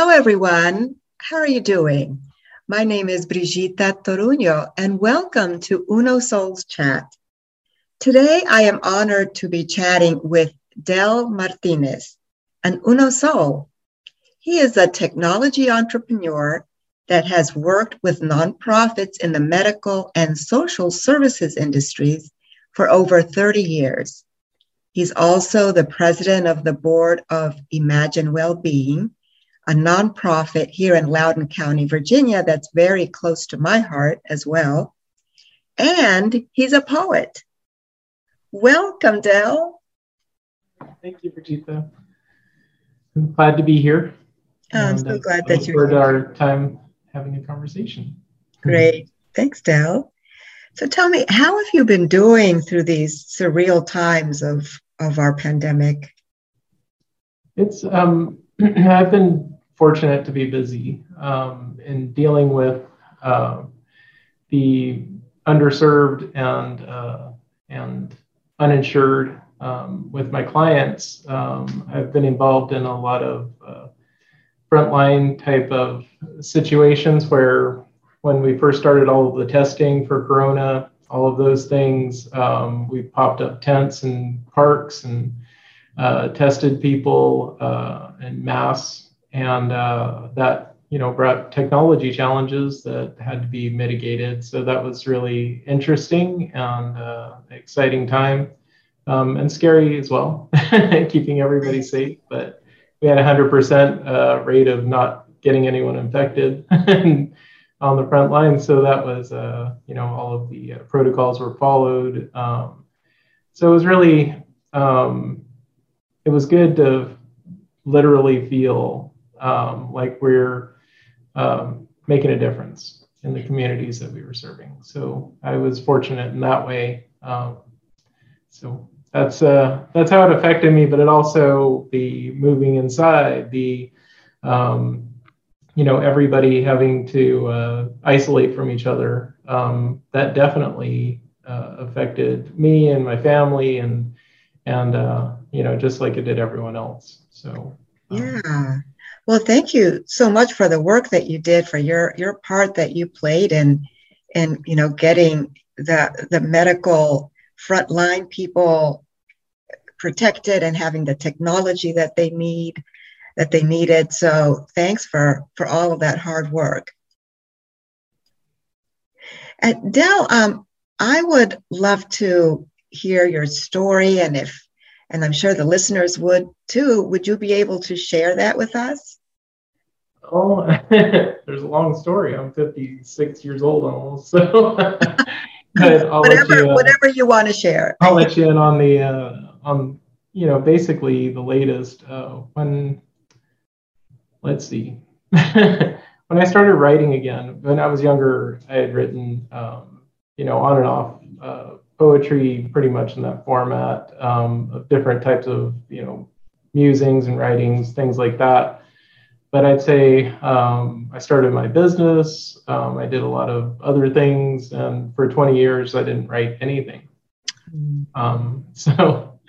Hello, everyone. How are you doing? My name is Brigitta Toruño, and welcome to Uno Souls Chat. Today, I am honored to be chatting with Del Martinez, an Uno Soul. He is a technology entrepreneur that has worked with nonprofits in the medical and social services industries for over 30 years. He's also the president of the board of Imagine Wellbeing, a nonprofit here in Loudoun County, Virginia, that's very close to my heart as well. And he's a poet. Welcome, Del. Thank you, Brigitta. I'm glad to be here. Oh, I'm so glad that you're here. our time having a conversation. Great. Thanks, Del. So tell me, how have you been doing through these surreal times of, of our pandemic? It's um, I've been fortunate to be busy um, in dealing with uh, the underserved and uh, and uninsured um, with my clients. Um, I've been involved in a lot of uh, frontline type of situations where when we first started all of the testing for corona all of those things um, we popped up tents and parks and uh, tested people uh, in mass and uh, that you know brought technology challenges that had to be mitigated. So that was really interesting and uh, exciting time, um, and scary as well, keeping everybody safe. But we had a hundred percent uh, rate of not getting anyone infected. on the front line. So that was, uh, you know, all of the uh, protocols were followed. Um, so it was really, um, it was good to literally feel um, like we're um, making a difference in the communities that we were serving. So I was fortunate in that way. Um, so that's uh, that's how it affected me. But it also the moving inside, the um, you know everybody having to uh, isolate from each other. Um, that definitely uh, affected me and my family, and and uh, you know just like it did everyone else. So um, yeah well, thank you so much for the work that you did, for your your part that you played in in you know getting the the medical frontline people protected and having the technology that they need that they needed. So thanks for for all of that hard work. And Del, um, I would love to hear your story, and if and I'm sure the listeners would too. Would you be able to share that with us? Oh, there's a long story. I'm 56 years old almost, so. whatever, you, uh, whatever you want to share. I'll let you in on the uh, on you know basically the latest. Uh, when let's see, when I started writing again, when I was younger, I had written um, you know on and off uh, poetry, pretty much in that format um, of different types of you know musings and writings, things like that but I'd say um, I started my business. Um, I did a lot of other things, and for 20 years I didn't write anything. Mm. Um, so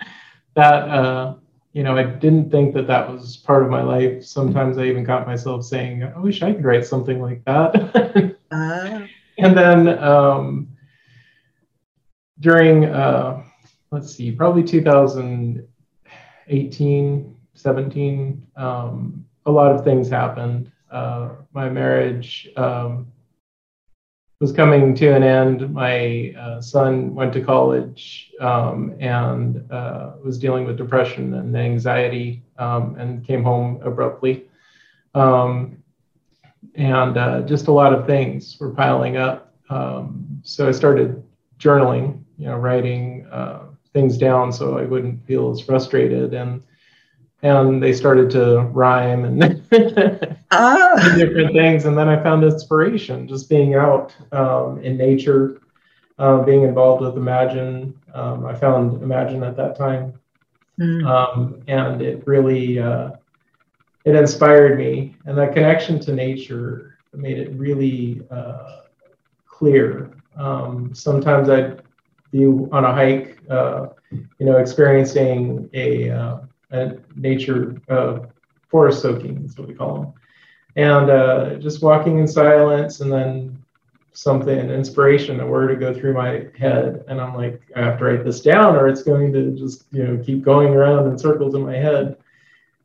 that uh, you know, I didn't think that that was part of my life. Sometimes I even caught myself saying, "I wish I could write something like that." uh. And then um, during uh, let's see, probably 2018, 17. Um, a lot of things happened. Uh, my marriage um, was coming to an end. My uh, son went to college um, and uh, was dealing with depression and anxiety um, and came home abruptly. Um, and uh, just a lot of things were piling up. Um, so I started journaling, you know, writing uh, things down so I wouldn't feel as frustrated. And and they started to rhyme and ah. different things. And then I found inspiration just being out um, in nature, uh, being involved with Imagine. Um, I found Imagine at that time, mm. um, and it really uh, it inspired me. And that connection to nature made it really uh, clear. Um, sometimes I'd be on a hike, uh, you know, experiencing a uh, a nature uh, forest soaking, that's what we call them. And uh, just walking in silence, and then something, an inspiration, a word to go through my head, and I'm like, I have to write this down, or it's going to just you know keep going around in circles in my head.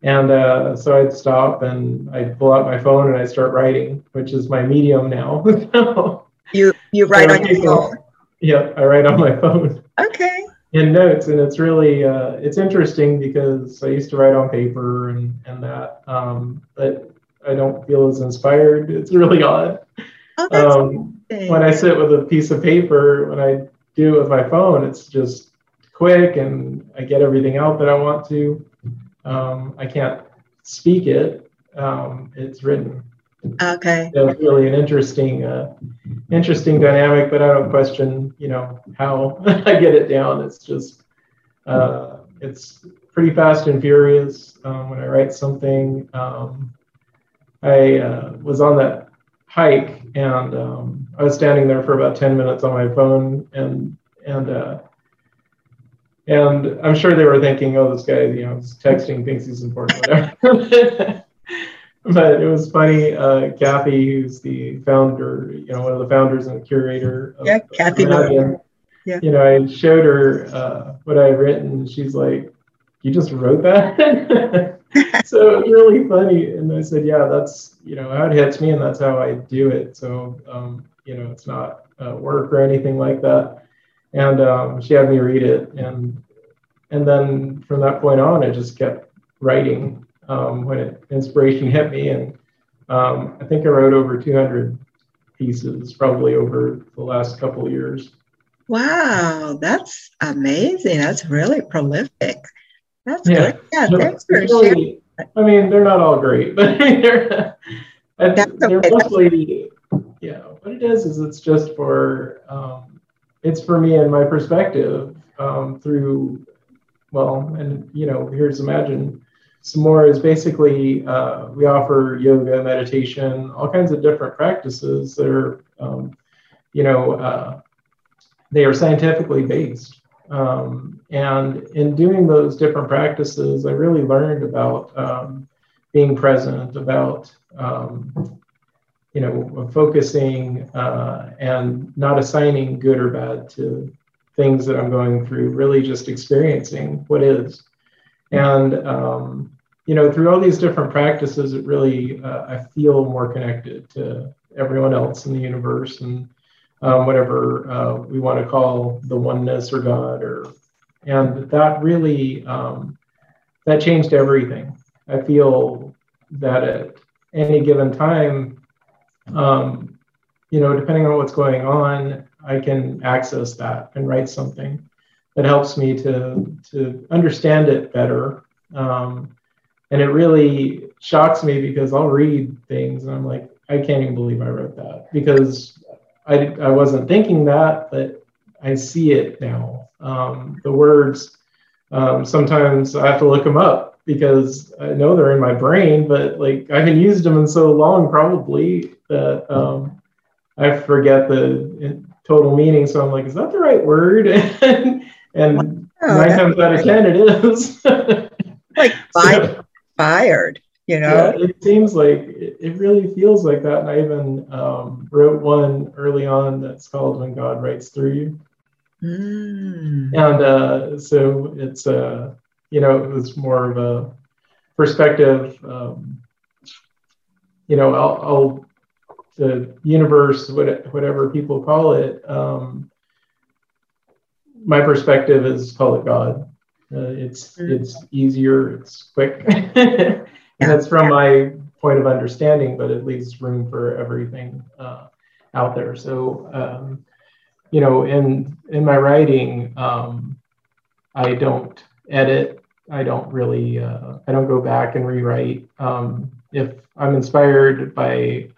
And uh, so I'd stop and I'd pull out my phone and I'd start writing, which is my medium now. you you write on your phone. Yeah, I write on my phone. Okay. In notes, and it's really uh, it's interesting because I used to write on paper and and that, um, but I don't feel as inspired. It's really odd. Oh, um, when I sit with a piece of paper, when I do it with my phone, it's just quick and I get everything out that I want to. Um, I can't speak it. Um, it's written. Okay. So it's really an interesting, uh, interesting dynamic. But I don't question, you know, how I get it down. It's just, uh, it's pretty fast and furious um, when I write something. Um, I uh, was on that hike and um, I was standing there for about 10 minutes on my phone and and uh, and I'm sure they were thinking, oh, this guy, you know, is texting, thinks he's important, whatever. but it was funny. Uh, Kathy, who's the founder, you know, one of the founders and the curator. Of, yeah, Kathy. Yeah. You know, I showed her uh, what I had written. She's like, "You just wrote that?" so it was really funny. And I said, "Yeah, that's you know how it hits me, and that's how I do it. So um, you know, it's not uh, work or anything like that." and um, she had me read it and and then from that point on i just kept writing um, when it, inspiration hit me and um, i think i wrote over 200 pieces probably over the last couple of years. Wow that's amazing. That's really prolific. That's yeah. good yeah thanks for really, sharing. I mean they're not all great but they're, that's they're okay. mostly yeah what it is is it's just for um, it's for me and my perspective um, through well and you know here's imagine some more is basically uh, we offer yoga meditation all kinds of different practices that are um, you know uh, they are scientifically based um, and in doing those different practices i really learned about um, being present about um, you know, focusing uh, and not assigning good or bad to things that I'm going through, really just experiencing what is. And, um, you know, through all these different practices, it really, uh, I feel more connected to everyone else in the universe and um, whatever uh, we want to call the oneness or God or, and that really, um, that changed everything. I feel that at any given time, um, you know, depending on what's going on, I can access that and write something that helps me to to understand it better. Um, and it really shocks me because I'll read things and I'm like, I can't even believe I wrote that because I, I wasn't thinking that, but I see it now. Um, the words, um, sometimes I have to look them up because I know they're in my brain, but like I haven't used them in so long, probably that um, I forget the total meaning. So I'm like, is that the right word? and, and oh, nine times out of ten, it is. like so, fired, you know? Yeah, it seems like it, really feels like that. And I even um, wrote one early on that's called "When God Writes Through You." Mm. And uh, so it's uh, you know, it was more of a perspective. Um, you know, I'll, I'll, the universe, whatever people call it. Um, my perspective is call it God. Uh, it's mm-hmm. it's easier, it's quick, and it's from my point of understanding, but it leaves room for everything uh, out there. So, um, you know, in in my writing, um, I don't edit. I don't really, uh, I don't go back and rewrite. Um, if I'm inspired by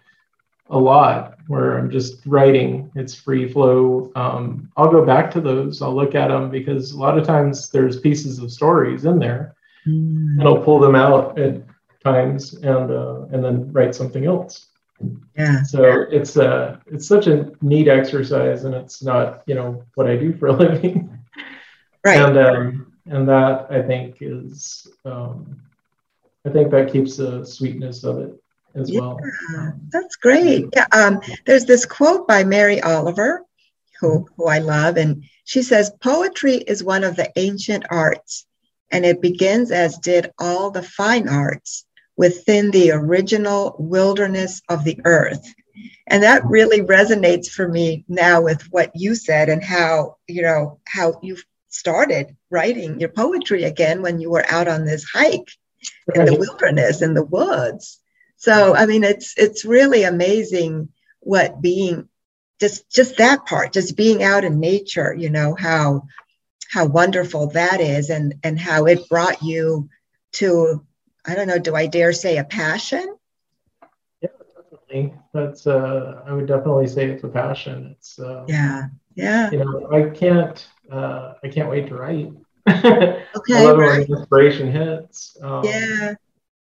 a lot where I'm just writing, it's free flow. Um, I'll go back to those. I'll look at them because a lot of times there's pieces of stories in there, mm. and I'll pull them out at times and uh, and then write something else. Yeah. So it's uh it's such a neat exercise, and it's not you know what I do for a living. Right. And um, and that I think is um, I think that keeps the sweetness of it as yeah, well. That's great. Yeah, um, there's this quote by Mary Oliver, who, who I love, and she says, Poetry is one of the ancient arts, and it begins as did all the fine arts within the original wilderness of the earth. And that really resonates for me now with what you said and how, you know, how you started writing your poetry again when you were out on this hike in the wilderness in the woods so i mean it's it's really amazing what being just just that part just being out in nature you know how how wonderful that is and and how it brought you to i don't know do i dare say a passion? Yeah definitely. That's uh i would definitely say it's a passion. It's uh, yeah yeah. you know i can't uh i can't wait to write. Okay I love right. when inspiration hits um, yeah.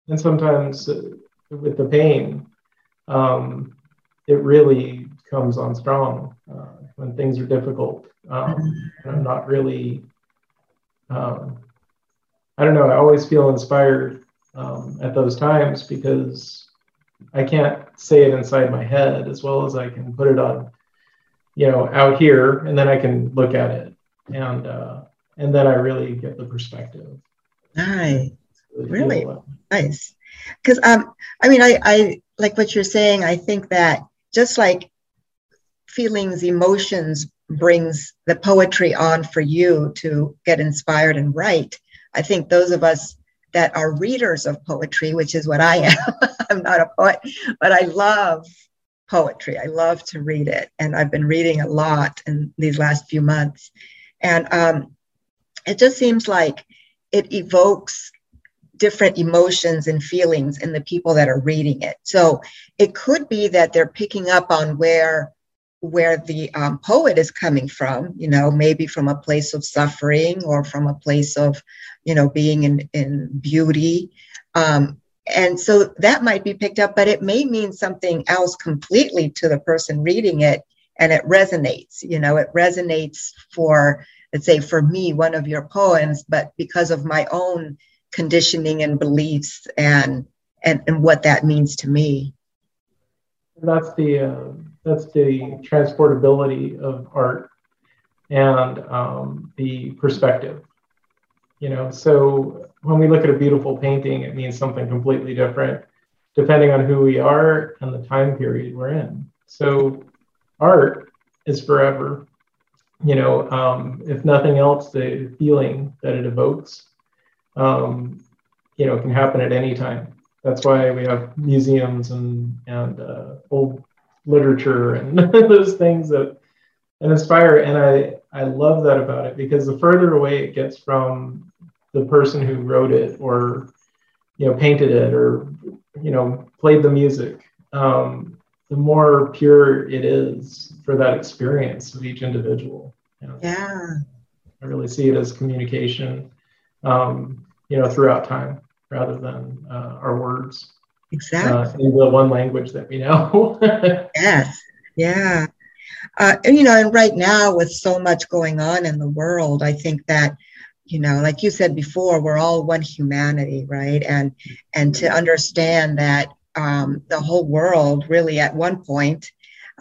and sometimes uh, with the pain, um, it really comes on strong uh, when things are difficult. Um, and I'm not really, um, I don't know, I always feel inspired um, at those times because I can't say it inside my head as well as I can put it on, you know, out here, and then I can look at it, and uh, and then I really get the perspective. Nice, really nice because um, I mean, I, I like what you're saying. I think that just like feelings, emotions brings the poetry on for you to get inspired and write. I think those of us that are readers of poetry, which is what I am, I'm not a poet, but I love poetry. I love to read it. And I've been reading a lot in these last few months. And um, it just seems like it evokes different emotions and feelings in the people that are reading it. So it could be that they're picking up on where where the um, poet is coming from, you know, maybe from a place of suffering or from a place of, you know, being in, in beauty. Um, and so that might be picked up, but it may mean something else completely to the person reading it. And it resonates, you know, it resonates for, let's say, for me, one of your poems, but because of my own conditioning and beliefs and and, and what that means to me. That's the uh, that's the transportability of art and um, the perspective you know? So when we look at a beautiful painting it means something completely different depending on who we are and the time period we're in. So art is forever you know? Um, if nothing else the feeling that it evokes um, you know, it can happen at any time. That's why we have museums and and uh, old literature and those things that and inspire. And I I love that about it because the further away it gets from the person who wrote it or you know painted it or you know played the music, um, the more pure it is for that experience of each individual. You know? Yeah. I really see it as communication. Um, you know, throughout time rather than uh, our words. Exactly. Uh, in the one language that we know. yes. Yeah. Uh, and, you know, and right now with so much going on in the world, I think that, you know, like you said before, we're all one humanity, right? And and to understand that um, the whole world really at one point,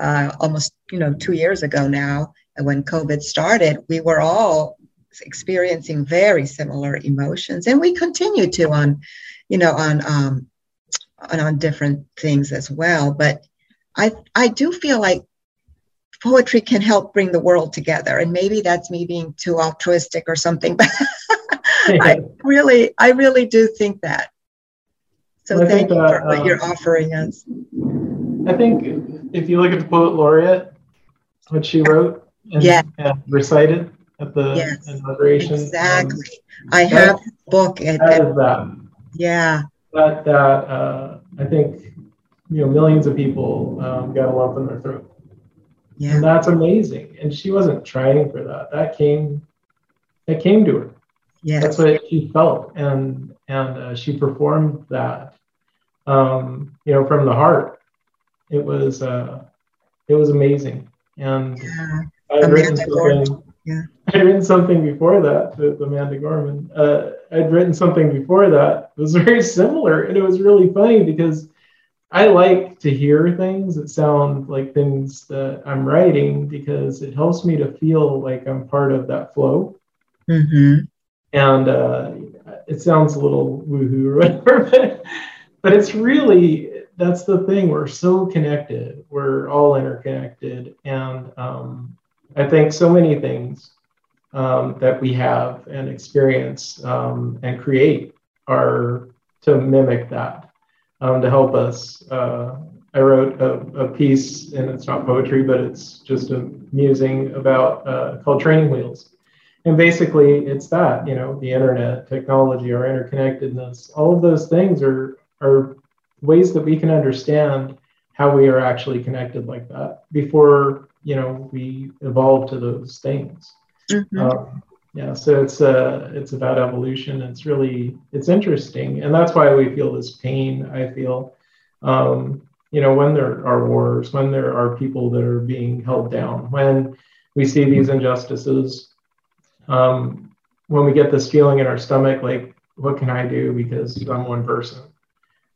uh, almost you know two years ago now, when COVID started, we were all experiencing very similar emotions, and we continue to on, you know, on um, on, on different things as well. But I I do feel like poetry can help bring the world together, and maybe that's me being too altruistic or something, but I really I really do think that. So well, thank you that, for what um, you're offering us. I think if you look at the poet laureate, what she wrote and, yeah. and recited, at the yes, inauguration. Exactly. Um, I have a book at, at that. Yeah. That that uh, I think you know millions of people um, got a lump in their throat. Yeah. And that's amazing. And she wasn't trying for that. That came that came to her. Yeah. That's what she felt, and and uh, she performed that. Um, you know, from the heart. It was uh, it was amazing, and yeah. I written something. Yeah I'd written something before that with Amanda Gorman. Uh, I'd written something before that. It was very similar, and it was really funny because I like to hear things that sound like things that I'm writing because it helps me to feel like I'm part of that flow. Mm-hmm. And uh, it sounds a little woohoo or whatever, but, but it's really that's the thing. We're so connected. We're all interconnected, and um, I think so many things um, that we have and experience um, and create are to mimic that um, to help us. Uh, I wrote a, a, piece, and it's not poetry, but it's just a musing about uh, called Training Wheels. And basically, it's that you know the internet, technology, our interconnectedness, all of those things are are ways that we can understand how we are actually connected like that before you know we evolve to those things. Mm-hmm. Um, yeah, so it's uh, it's about evolution. It's really it's interesting, and that's why we feel this pain. I feel, um, you know, when there are wars, when there are people that are being held down, when we see these injustices, um, when we get this feeling in our stomach, like, what can I do because I'm one person?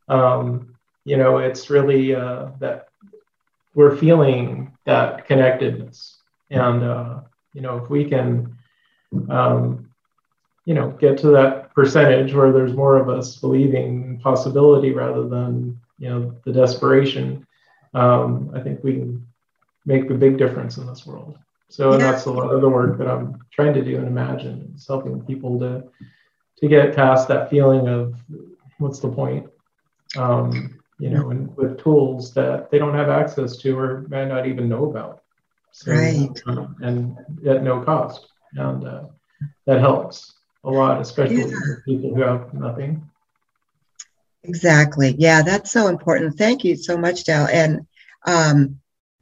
Um, you know, it's really uh, that we're feeling that connectedness, and uh, you know, if we can, um, you know, get to that percentage where there's more of us believing in possibility rather than, you know, the desperation, um, I think we can make a big difference in this world. So, and that's a lot of the work that I'm trying to do and imagine. It's helping people to to get past that feeling of what's the point, um, you know, and with tools that they don't have access to or might not even know about. So, right. Um, and at no cost. And uh, that helps a lot, especially yeah. for people who have nothing. Exactly. Yeah, that's so important. Thank you so much, Del. And um,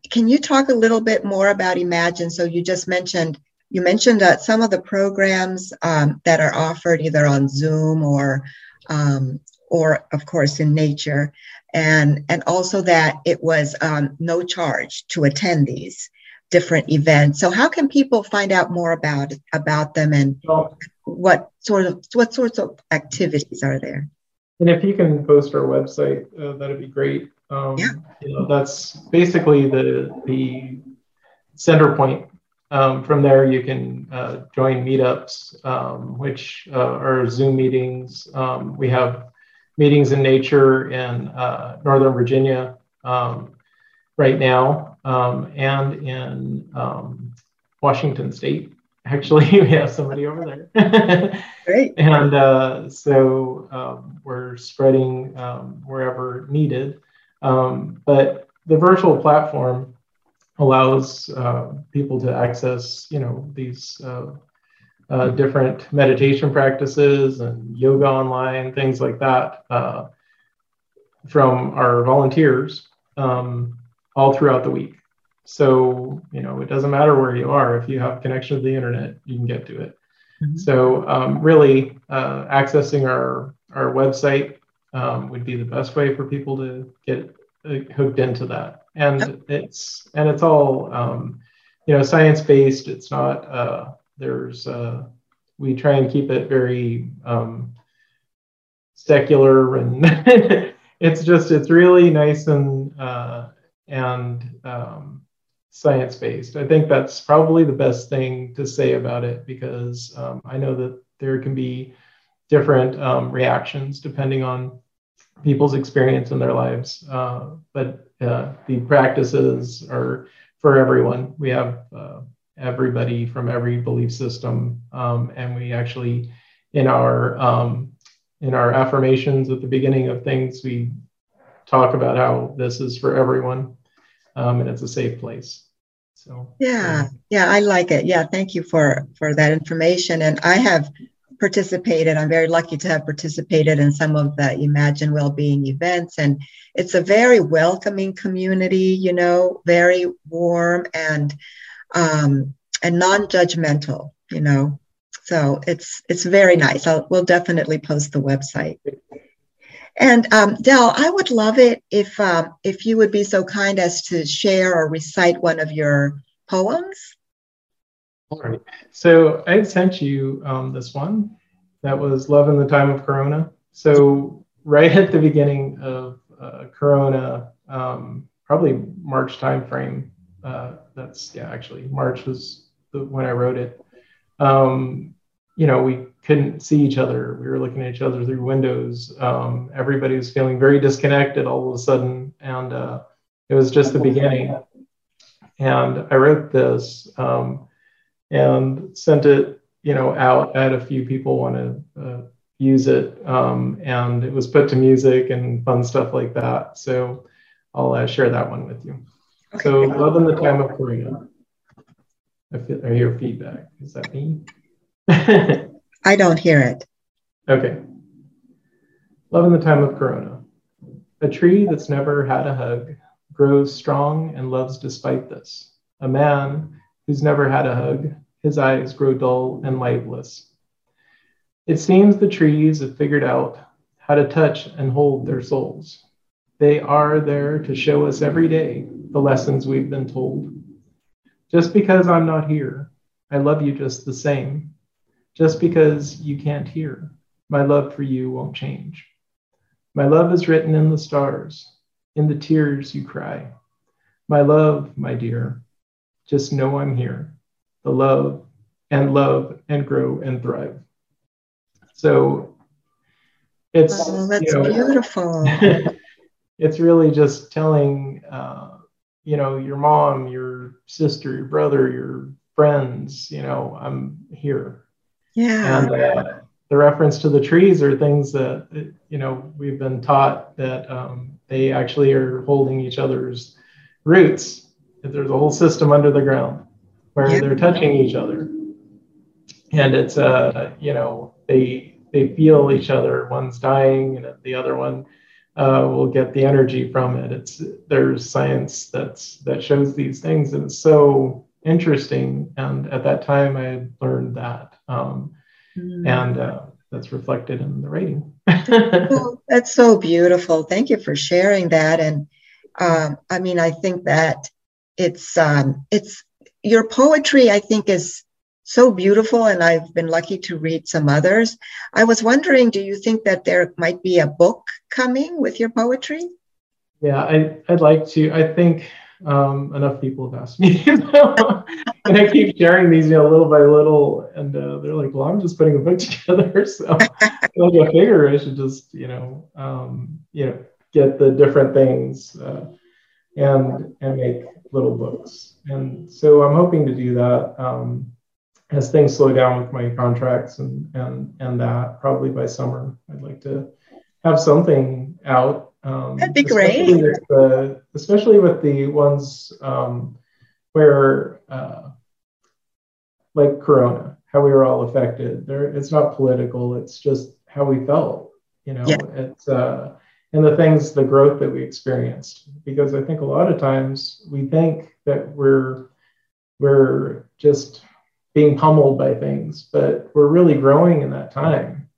can you talk a little bit more about Imagine? So you just mentioned you mentioned uh, some of the programs um, that are offered either on Zoom or um, or of course in nature, and and also that it was um, no charge to attend these different events. So how can people find out more about about them and well, what sort of what sorts of activities are there? And if you can post our website, uh, that'd be great. Um, yeah. You know, that's basically the the center point. Um, from there, you can uh, join meetups, um, which uh, are Zoom meetings. Um, we have meetings in nature in uh, Northern Virginia um, right now um, and in um, Washington State. Actually, we have somebody over there. Great. And uh, so um, we're spreading um, wherever needed. Um, but the virtual platform allows uh, people to access, you know, these uh, different meditation practices and yoga online, things like that, uh, from our volunteers. Um, all throughout the week. So, you know, it doesn't matter where you are. If you have connection to the internet, you can get to it. Mm-hmm. So, um, really, uh, accessing our, our website um, would be the best way for people to get uh, hooked into that. And it's and it's all um, you know science based. It's not uh, there's uh, we try and keep it very um, secular and it's just it's really nice and uh, and um, science based. I think that's probably the best thing to say about it because um, I know that there can be different um, reactions depending on people's experience in their lives. Uh, but uh, the practices are for everyone. We have uh, everybody from every belief system, um, and we actually in our um, in our affirmations at the beginning of things we talk about how this is for everyone um, and it's a safe place. So yeah, yeah, I like it. Yeah, thank you for for that information. And I have participated. I'm very lucky to have participated in some of the Imagine Wellbeing events, and it's a very welcoming community. You know, very warm and um, and non-judgmental. You know, so it's it's very nice. I'll, we'll definitely post the website. And um, Del, I would love it if um, if you would be so kind as to share or recite one of your poems. All right. So I sent you um, this one. That was Love in the Time of Corona. So right at the beginning of uh, Corona, um, probably March timeframe. Uh, that's yeah, actually March was the, when I wrote it. Um, you know, we couldn't see each other. We were looking at each other through windows. Um, everybody was feeling very disconnected all of a sudden, and uh, it was just the beginning. And I wrote this um, and sent it, you know, out. I had a few people want to uh, use it, um, and it was put to music and fun stuff like that. So I'll uh, share that one with you. Okay. So, love in the time of Corona. I, feel, I hear feedback. Is that me? I don't hear it. Okay. Love in the time of Corona. A tree that's never had a hug grows strong and loves despite this. A man who's never had a hug, his eyes grow dull and lifeless. It seems the trees have figured out how to touch and hold their souls. They are there to show us every day the lessons we've been told. Just because I'm not here, I love you just the same. Just because you can't hear, my love for you won't change. My love is written in the stars, in the tears you cry. My love, my dear, just know I'm here. The love and love and grow and thrive. So it's oh, that's you know, beautiful. it's really just telling uh, you know your mom, your sister, your brother, your friends, you know, I'm here yeah. And uh, the reference to the trees are things that, you know, we've been taught that um, they actually are holding each other's roots. There's a whole system under the ground where yeah. they're touching each other. And it's, uh, you know, they, they feel each other. One's dying and the other one uh, will get the energy from it. It's, there's science that's, that shows these things. And it's so interesting. And at that time I learned that um, mm. And uh, that's reflected in the rating. well, that's so beautiful. Thank you for sharing that. And um, I mean, I think that it's um, it's your poetry. I think is so beautiful, and I've been lucky to read some others. I was wondering, do you think that there might be a book coming with your poetry? Yeah, I, I'd like to. I think um, enough people have asked me, you know? and I keep sharing these, you know, little by little, and uh, they're like, "Well, I'm just putting a book together, so like I figure I should just, you know, um, you know, get the different things uh, and and make little books." And so I'm hoping to do that um, as things slow down with my contracts and and and that probably by summer, I'd like to have something out um, That'd be great. With the, especially with the ones um, where, uh, like Corona, how we were all affected. There, it's not political. It's just how we felt. You know, yeah. it's uh, and the things, the growth that we experienced. Because I think a lot of times we think that we're we're just being pummeled by things, but we're really growing in that time.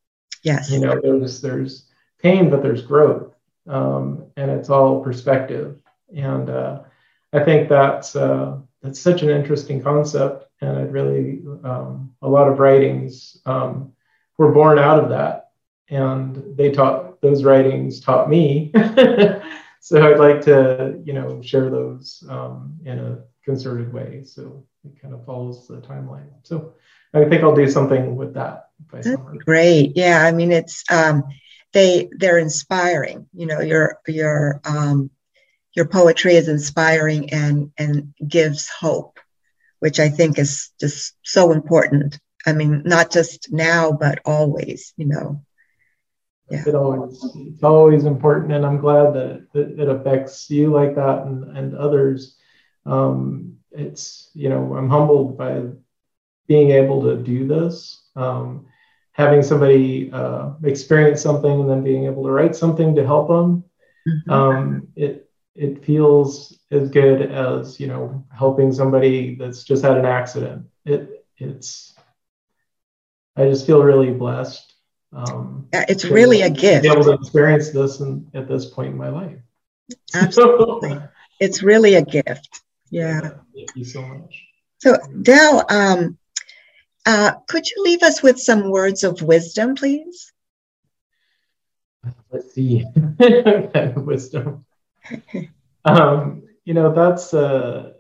Yes. You know, there's there's pain, but there's growth um, and it's all perspective. And uh, I think that's uh, that's such an interesting concept, and it really um, a lot of writings um, were born out of that, and they taught those writings taught me. so I'd like to you know share those um, in a concerted way, so it kind of follows the timeline. So I think I'll do something with that. That's great. Yeah, I mean it's um, they they're inspiring. You know, your your um, your poetry is inspiring and and gives hope, which I think is just so important. I mean, not just now, but always. You know. Yeah. It always it's always important, and I'm glad that it, it affects you like that and and others. Um, it's you know I'm humbled by being able to do this. Um, having somebody uh, experience something and then being able to write something to help them, mm-hmm. um, it it feels as good as you know helping somebody that's just had an accident. It it's I just feel really blessed. Um, it's really a gift. To be able to experience this in, at this point in my life. Absolutely, it's really a gift. Yeah. Thank you so much. So, Del, um, uh, could you leave us with some words of wisdom, please? Let's see, wisdom. Um, you know, that's. Uh,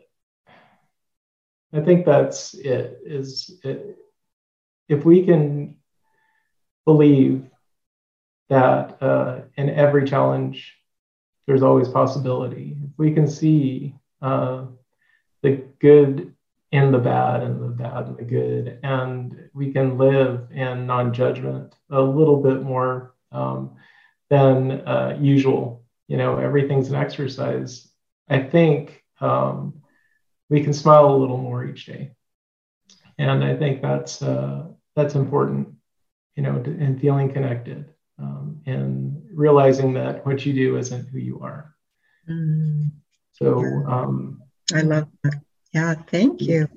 I think that's it. Is it, if we can believe that uh, in every challenge, there's always possibility. If we can see uh, the good in the bad and the bad and the good, and we can live in non-judgment a little bit more um, than uh, usual. You know, everything's an exercise. I think um, we can smile a little more each day, and I think that's uh, that's important. You know, and feeling connected um, and realizing that what you do isn't who you are. Mm. So um, I love that. Yeah, thank you.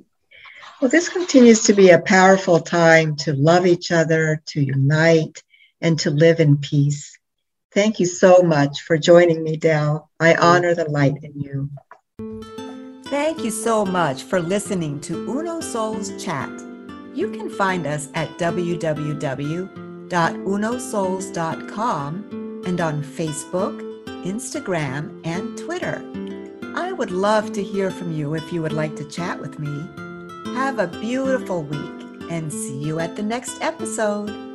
Well, this continues to be a powerful time to love each other, to unite, and to live in peace. Thank you so much for joining me, Del. I honor the light in you. Thank you so much for listening to Uno Souls Chat. You can find us at www.unosouls.com and on Facebook, Instagram, and Twitter. I would love to hear from you if you would like to chat with me. Have a beautiful week and see you at the next episode.